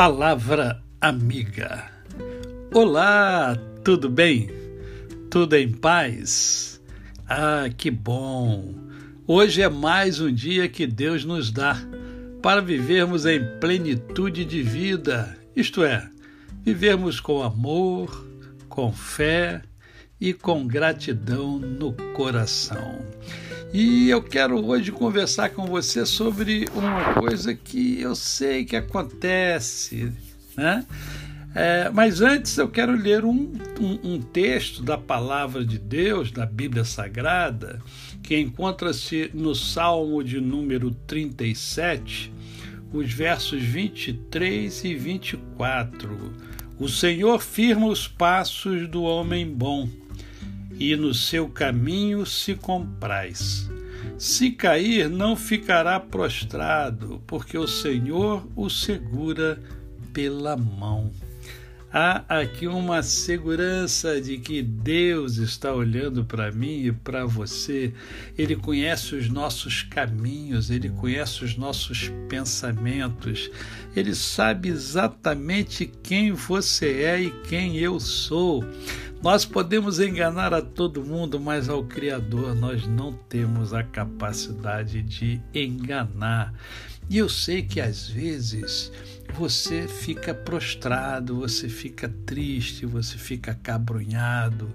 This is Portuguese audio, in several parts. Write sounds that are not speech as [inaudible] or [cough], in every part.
Palavra Amiga. Olá, tudo bem? Tudo em paz? Ah, que bom! Hoje é mais um dia que Deus nos dá para vivermos em plenitude de vida, isto é, vivermos com amor, com fé e com gratidão no coração. E eu quero hoje conversar com você sobre uma coisa que eu sei que acontece, né? É, mas antes eu quero ler um, um, um, texto da palavra de Deus, da Bíblia Sagrada, que encontra-se no Salmo de número 37, os versos 23 e 24. O Senhor firma os passos do homem bom e no seu caminho se compraz. Se cair, não ficará prostrado, porque o Senhor o segura pela mão. Há aqui uma segurança de que Deus está olhando para mim e para você. Ele conhece os nossos caminhos, ele conhece os nossos pensamentos, ele sabe exatamente quem você é e quem eu sou. Nós podemos enganar a todo mundo, mas ao Criador nós não temos a capacidade de enganar. E eu sei que às vezes você fica prostrado, você fica triste, você fica cabrunhado,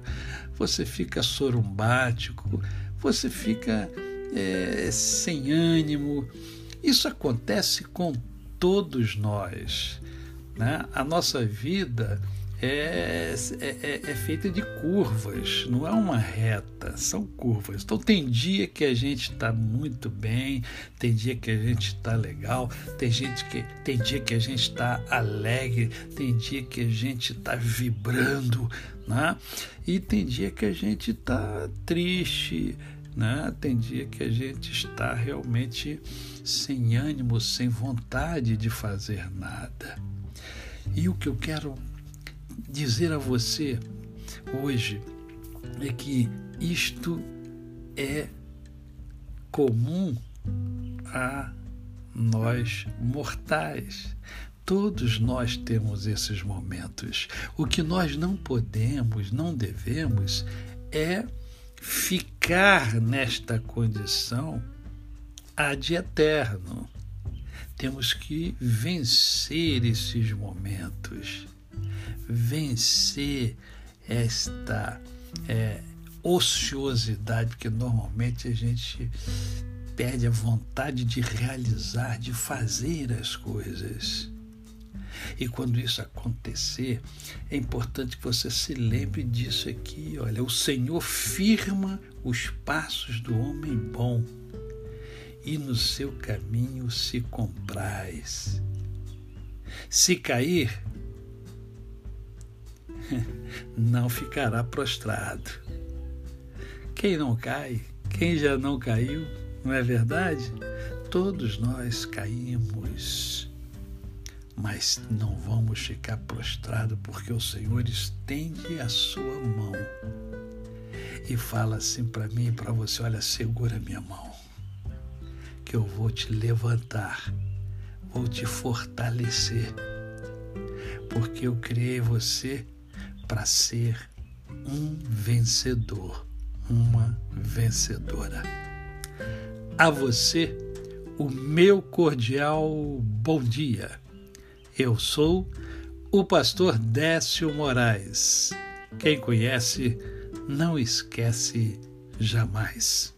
você fica sorumbático, você fica é, sem ânimo. Isso acontece com todos nós. Né? A nossa vida é, é, é, feita de curvas, não é uma reta, são curvas. Então tem dia que a gente está muito bem, tem dia que a gente está legal, tem gente que tem dia que a gente está alegre, tem dia que a gente está vibrando, né? E tem dia que a gente está triste, né? Tem dia que a gente está realmente sem ânimo, sem vontade de fazer nada. E o que eu quero dizer a você hoje é que isto é comum a nós mortais. Todos nós temos esses momentos. O que nós não podemos, não devemos, é ficar nesta condição ad eterno. Temos que vencer esses momentos vencer esta é, ociosidade, porque normalmente a gente perde a vontade de realizar, de fazer as coisas. E quando isso acontecer, é importante que você se lembre disso aqui. Olha, o Senhor firma os passos do homem bom e no seu caminho se compraz. Se cair, [laughs] não ficará prostrado. Quem não cai, quem já não caiu, não é verdade? Todos nós caímos, mas não vamos ficar prostrados porque o Senhor estende a sua mão e fala assim para mim e para você: olha, segura minha mão, que eu vou te levantar, vou te fortalecer, porque eu criei você para ser um vencedor, uma vencedora. A você, o meu cordial bom dia. Eu sou o pastor Décio Moraes. Quem conhece, não esquece jamais.